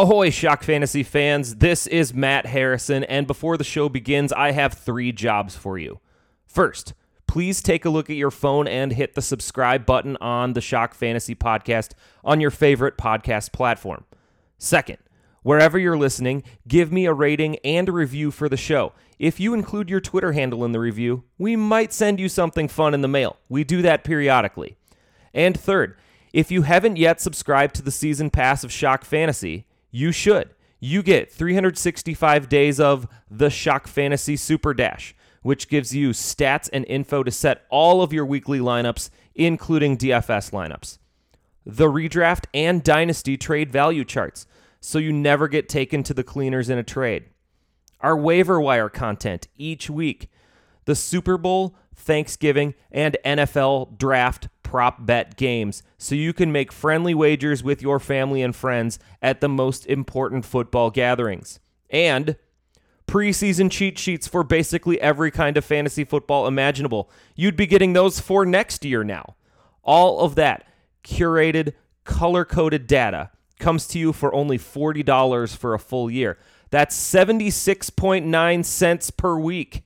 Ahoy, Shock Fantasy fans. This is Matt Harrison, and before the show begins, I have three jobs for you. First, please take a look at your phone and hit the subscribe button on the Shock Fantasy podcast on your favorite podcast platform. Second, wherever you're listening, give me a rating and a review for the show. If you include your Twitter handle in the review, we might send you something fun in the mail. We do that periodically. And third, if you haven't yet subscribed to the season pass of Shock Fantasy, you should. You get 365 days of the Shock Fantasy Super Dash, which gives you stats and info to set all of your weekly lineups, including DFS lineups. The redraft and dynasty trade value charts, so you never get taken to the cleaners in a trade. Our waiver wire content each week. The Super Bowl, Thanksgiving, and NFL draft prop bet games so you can make friendly wagers with your family and friends at the most important football gatherings. And preseason cheat sheets for basically every kind of fantasy football imaginable. You'd be getting those for next year now. All of that curated, color coded data comes to you for only $40 for a full year. That's 76.9 cents per week.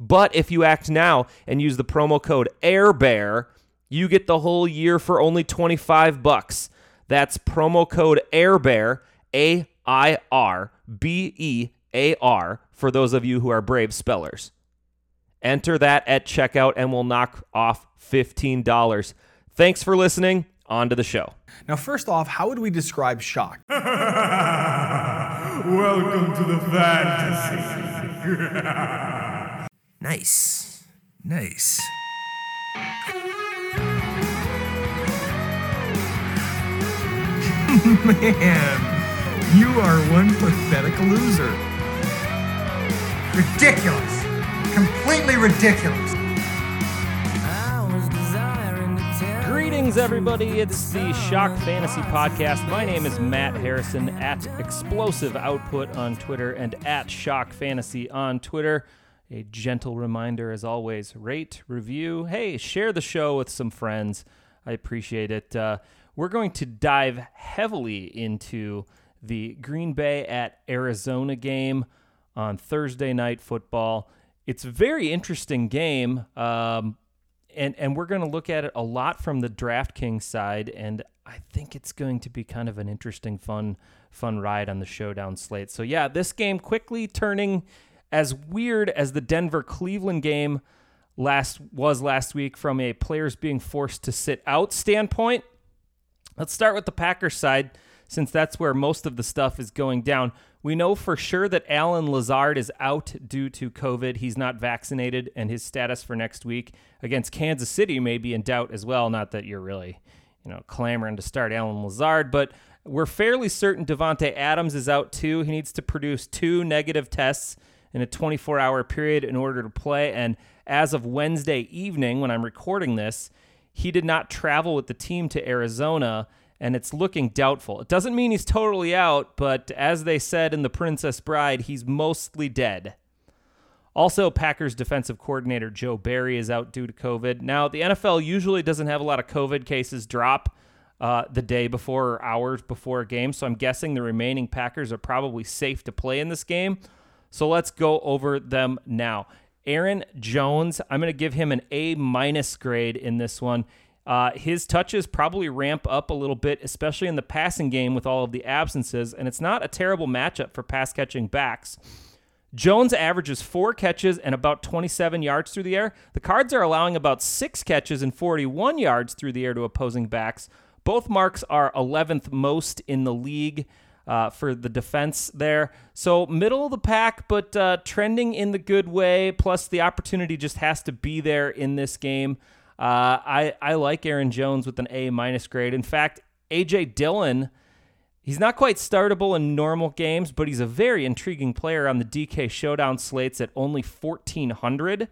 But if you act now and use the promo code AIRBEAR, you get the whole year for only 25 bucks. That's promo code AIRBEAR, A I R B E A R, for those of you who are brave spellers. Enter that at checkout and we'll knock off $15. Thanks for listening. On to the show. Now, first off, how would we describe shock? Welcome to the fantasy. Nice. Nice. Man, you are one pathetic loser. Ridiculous. Completely ridiculous. Greetings, everybody. It's the Shock Fantasy Podcast. My name is Matt Harrison at Explosive Output on Twitter and at Shock Fantasy on Twitter. A gentle reminder, as always, rate, review. Hey, share the show with some friends. I appreciate it. Uh, we're going to dive heavily into the Green Bay at Arizona game on Thursday night football. It's a very interesting game. Um, and and we're going to look at it a lot from the DraftKings side, and I think it's going to be kind of an interesting, fun, fun ride on the showdown slate. So yeah, this game quickly turning as weird as the Denver Cleveland game last was last week from a players being forced to sit out standpoint. Let's start with the Packers side since that's where most of the stuff is going down. We know for sure that Allen Lazard is out due to COVID. He's not vaccinated, and his status for next week against Kansas City may be in doubt as well. Not that you're really, you know, clamoring to start Allen Lazard, but we're fairly certain Davante Adams is out too. He needs to produce two negative tests in a 24-hour period in order to play. And as of Wednesday evening, when I'm recording this, he did not travel with the team to Arizona and it's looking doubtful. It doesn't mean he's totally out, but as they said in The Princess Bride, he's mostly dead. Also, Packers defensive coordinator Joe Barry is out due to COVID. Now, the NFL usually doesn't have a lot of COVID cases drop uh, the day before or hours before a game, so I'm guessing the remaining Packers are probably safe to play in this game. So let's go over them now. Aaron Jones, I'm going to give him an A minus grade in this one. Uh, his touches probably ramp up a little bit, especially in the passing game with all of the absences, and it's not a terrible matchup for pass catching backs. Jones averages four catches and about 27 yards through the air. The Cards are allowing about six catches and 41 yards through the air to opposing backs. Both marks are 11th most in the league uh, for the defense there. So middle of the pack, but uh, trending in the good way. Plus, the opportunity just has to be there in this game. Uh, I I like Aaron Jones with an A minus grade. In fact, AJ Dillon. He's not quite startable in normal games, but he's a very intriguing player on the DK Showdown slates at only 1,400.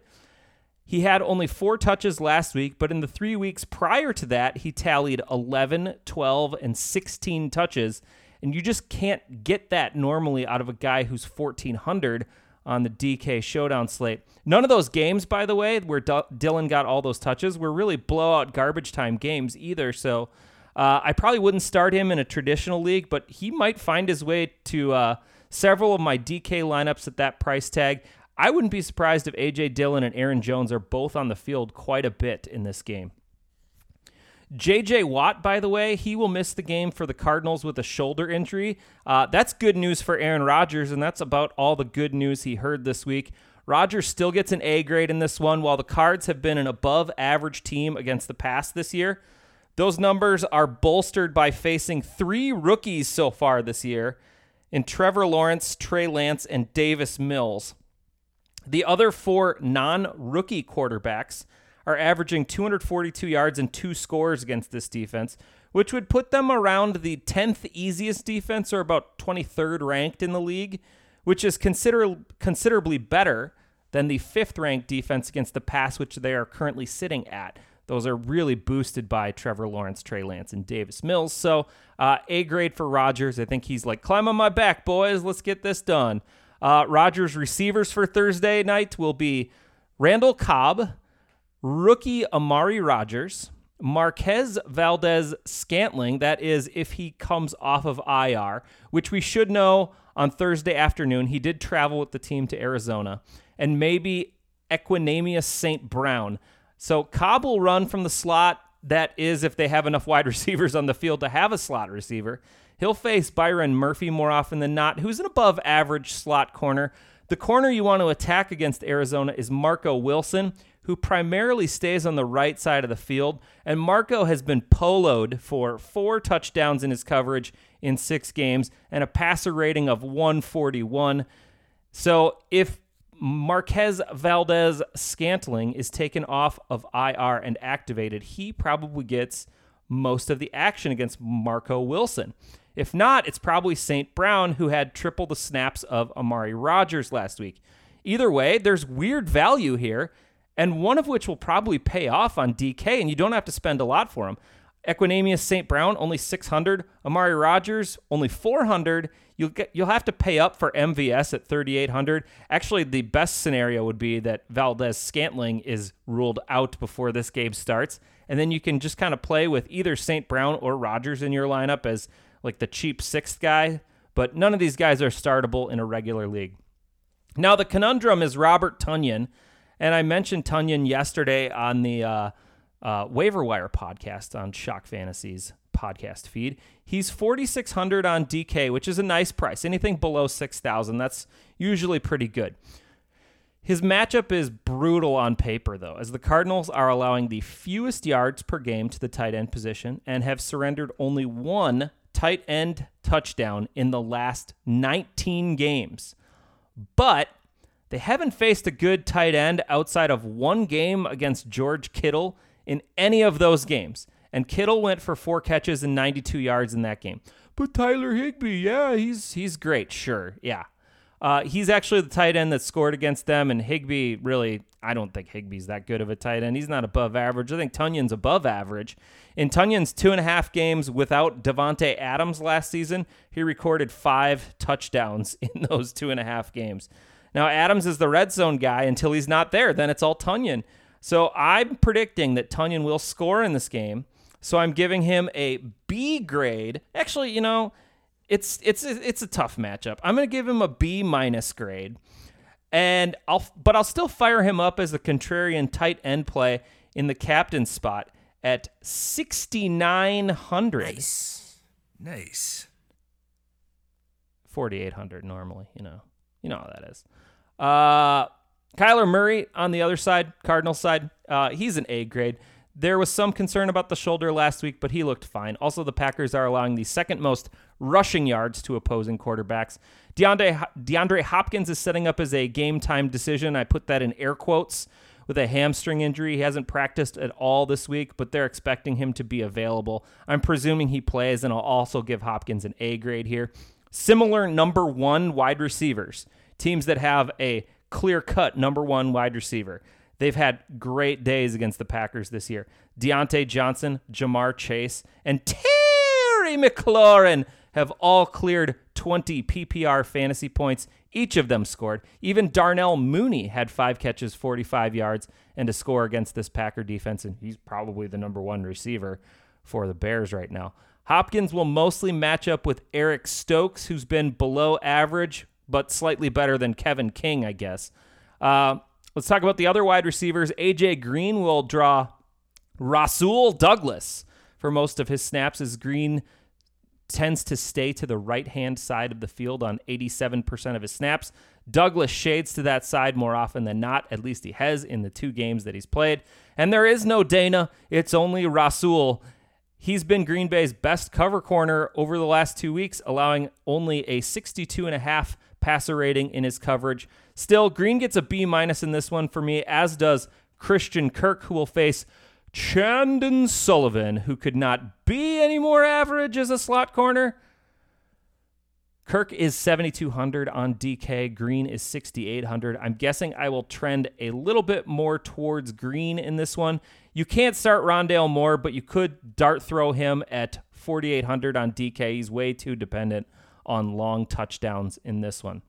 He had only four touches last week, but in the three weeks prior to that, he tallied 11, 12, and 16 touches. And you just can't get that normally out of a guy who's 1,400 on the DK Showdown slate. None of those games, by the way, where D- Dillon got all those touches were really blowout garbage time games either. So Uh, I probably wouldn't start him in a traditional league, but he might find his way to uh, several of my DK lineups at that price tag. I wouldn't be surprised if AJ Dillon and Aaron Jones are both on the field quite a bit in this game. JJ Watt, by the way, he will miss the game for the Cardinals with a shoulder injury. Uh, that's good news for Aaron Rodgers, and that's about all the good news he heard this week. Rodgers still gets an A grade in this one, while the Cards have been an above average team against the pass this year. Those numbers are bolstered by facing three rookies so far this year in Trevor Lawrence, Trey Lance, and Davis Mills. The other four non rookie quarterbacks are averaging 242 yards and two scores against this defense, which would put them around the 10th easiest defense or about 23rd ranked in the league, which is consider- considerably better than the fifth ranked defense against the pass, which they are currently sitting at. Those are really boosted by Trevor Lawrence, Trey Lance, and Davis Mills. So, uh, A grade for Rodgers. I think he's like, climb on my back, boys. Let's get this done. Uh, Rodgers' receivers for Thursday night will be Randall Cobb, rookie Amari Rogers, Marquez Valdez Scantling. That is, if he comes off of IR, which we should know on Thursday afternoon. He did travel with the team to Arizona. And maybe Equanimeous St. Brown. So Cobb will run from the slot. That is, if they have enough wide receivers on the field to have a slot receiver. He'll face Byron Murphy more often than not, who's an above average slot corner. The corner you want to attack against Arizona is Marco Wilson, who primarily stays on the right side of the field. And Marco has been poloed for four touchdowns in his coverage in six games and a passer rating of 141. So if Marquez Valdez Scantling is taken off of IR and activated, he probably gets most of the action against Marco Wilson. If not, it's probably St. Brown who had triple the snaps of Amari Rogers last week. Either way, there's weird value here, and one of which will probably pay off on DK, and you don't have to spend a lot for him. Equanimeous St. Brown only 600, Amari Rogers only 400. You'll get you'll have to pay up for MVS at 3800. Actually, the best scenario would be that Valdes-Scantling is ruled out before this game starts, and then you can just kind of play with either St. Brown or Rogers in your lineup as like the cheap sixth guy, but none of these guys are startable in a regular league. Now, the conundrum is Robert Tonyan, and I mentioned Tonyan yesterday on the uh, uh, Waiver Wire podcast on Shock Fantasies podcast feed. He's 4600 on DK, which is a nice price. Anything below 6000, that's usually pretty good. His matchup is brutal on paper, though, as the Cardinals are allowing the fewest yards per game to the tight end position and have surrendered only one tight end touchdown in the last 19 games. But they haven't faced a good tight end outside of one game against George Kittle in any of those games. And Kittle went for four catches and 92 yards in that game. But Tyler Higbee, yeah, he's he's great, sure, yeah. Uh, he's actually the tight end that scored against them, and Higbee really, I don't think Higbee's that good of a tight end. He's not above average. I think Tonyan's above average. In Tonyan's two and a half games without Davante Adams last season, he recorded five touchdowns in those two and a half games. Now Adams is the red zone guy until he's not there. Then it's all Tonyan. So I'm predicting that Tonyan will score in this game. So I'm giving him a B grade. Actually, you know, it's it's it's a tough matchup. I'm going to give him a B minus grade. And I'll but I'll still fire him up as a contrarian tight end play in the captain spot at 6900. Nice. Nice. 4800 normally, you know. You know how that is. Uh Kyler Murray on the other side, Cardinal side, uh, he's an A grade. There was some concern about the shoulder last week, but he looked fine. Also, the Packers are allowing the second most rushing yards to opposing quarterbacks. DeAndre, DeAndre Hopkins is setting up as a game time decision. I put that in air quotes with a hamstring injury. He hasn't practiced at all this week, but they're expecting him to be available. I'm presuming he plays, and I'll also give Hopkins an A grade here. Similar number one wide receivers, teams that have a clear cut number one wide receiver. They've had great days against the Packers this year. Diontae Johnson, Ja'Marr Chase, and Terry McLaurin have all cleared 20 PPR fantasy points. Each of them scored. Even Darnell Mooney had five catches, 45 yards, and a score against this Packer defense, and he's probably the number one receiver for the Bears right now. Hopkins will mostly match up with Eric Stokes, who's been below average, but slightly better than Kevin King, I guess. Uh, let's talk about the other wide receivers. AJ Green will draw Rasul Douglas for most of his snaps as Green tends to stay to the right hand side of the field on 87% of his snaps. Douglas shades to that side more often than not. At least he has in the two games that he's played. And there is no Dana, it's only Rasul. He's been Green Bay's best cover corner over the last two weeks, allowing only a 62.5 passer rating in his coverage. Still, Green gets a B minus in this one for me, as does Christian Kirk, who will face Chandon Sullivan, who could not be any more average as a slot corner. Kirk is 7,200 on DK. Green is 6,800. I'm guessing I will trend a little bit more towards Green in this one. You can't start Rondale Moore, but you could dart throw him at 4,800 on DK. He's way too dependent on long touchdowns in this one.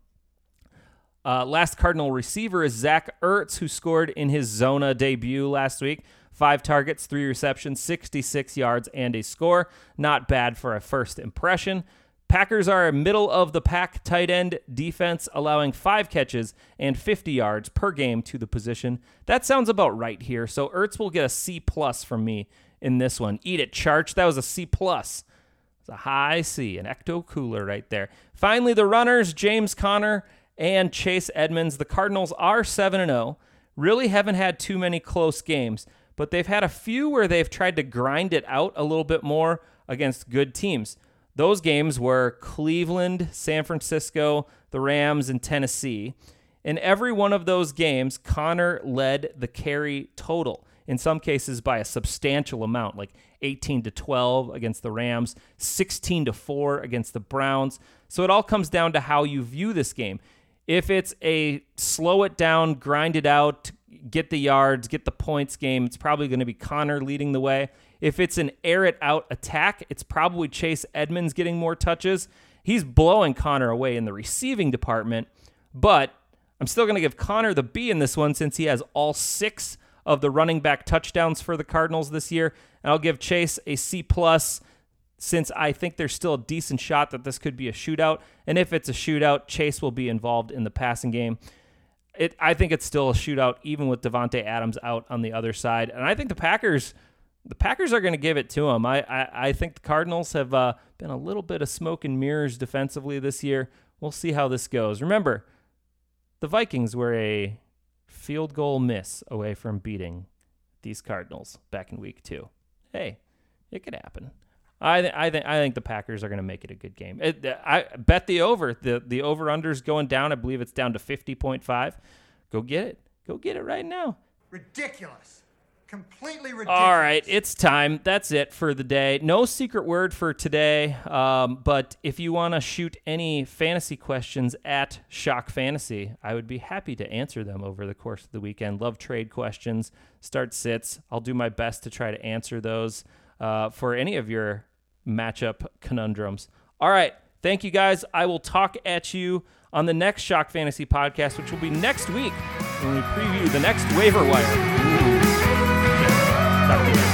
Uh, last Cardinal receiver is Zach Ertz, who scored in his Zona debut last week. Five targets, three receptions, 66 yards, and a score. Not bad for a first impression. Packers are a middle of the pack tight end defense, allowing five catches and 50 yards per game to the position. That sounds about right here. So Ertz will get a C plus from me in this one. Eat it, Charch. That was a C plus. It's a high C, an ecto cooler right there. Finally, the runners, James Conner and Chase Edmonds. The Cardinals are 7 0. Really haven't had too many close games, but they've had a few where they've tried to grind it out a little bit more against good teams. Those games were Cleveland, San Francisco, the Rams, and Tennessee. In every one of those games, Conner led the carry total, in some cases by a substantial amount, like 18 to 12 against the Rams, 16 to 4 against the Browns. So it all comes down to how you view this game. If it's a slow it down, grind it out, get the yards, get the points game, it's probably going to be Conner leading the way. If it's an air it out attack, it's probably Chase Edmonds getting more touches. He's blowing Conner away in the receiving department, but I'm still going to give Conner the B in this one since he has all six of the running back touchdowns for the Cardinals this year. And I'll give Chase a C plus since I think there's still a decent shot that this could be a shootout. And if it's a shootout, Chase will be involved in the passing game. It, I think it's still a shootout, even with Davante Adams out on the other side. And I think the Packers the Packers are going to give it to him. I, I, I think the Cardinals have uh, been a little bit of smoke and mirrors defensively this year. We'll see how this goes. Remember, the Vikings were a field goal miss away from beating these Cardinals back in week two. Hey, it could happen. I th- I think I think the Packers are going to make it a good game. It, I bet the over the the over unders going down. I believe it's down to fifty point five. Go get it. Go get it right now. Ridiculous. Completely ridiculous. All right, it's time. That's it for the day. No secret word for today. Um, but if you want to shoot any fantasy questions at Shock Fantasy, I would be happy to answer them over the course of the weekend. Love trade questions, start sits. I'll do my best to try to answer those uh, for any of your matchup conundrums. All right. Thank you guys. I will talk at you on the next Shock Fantasy podcast, which will be next week when we preview the next waiver wire. Gracias.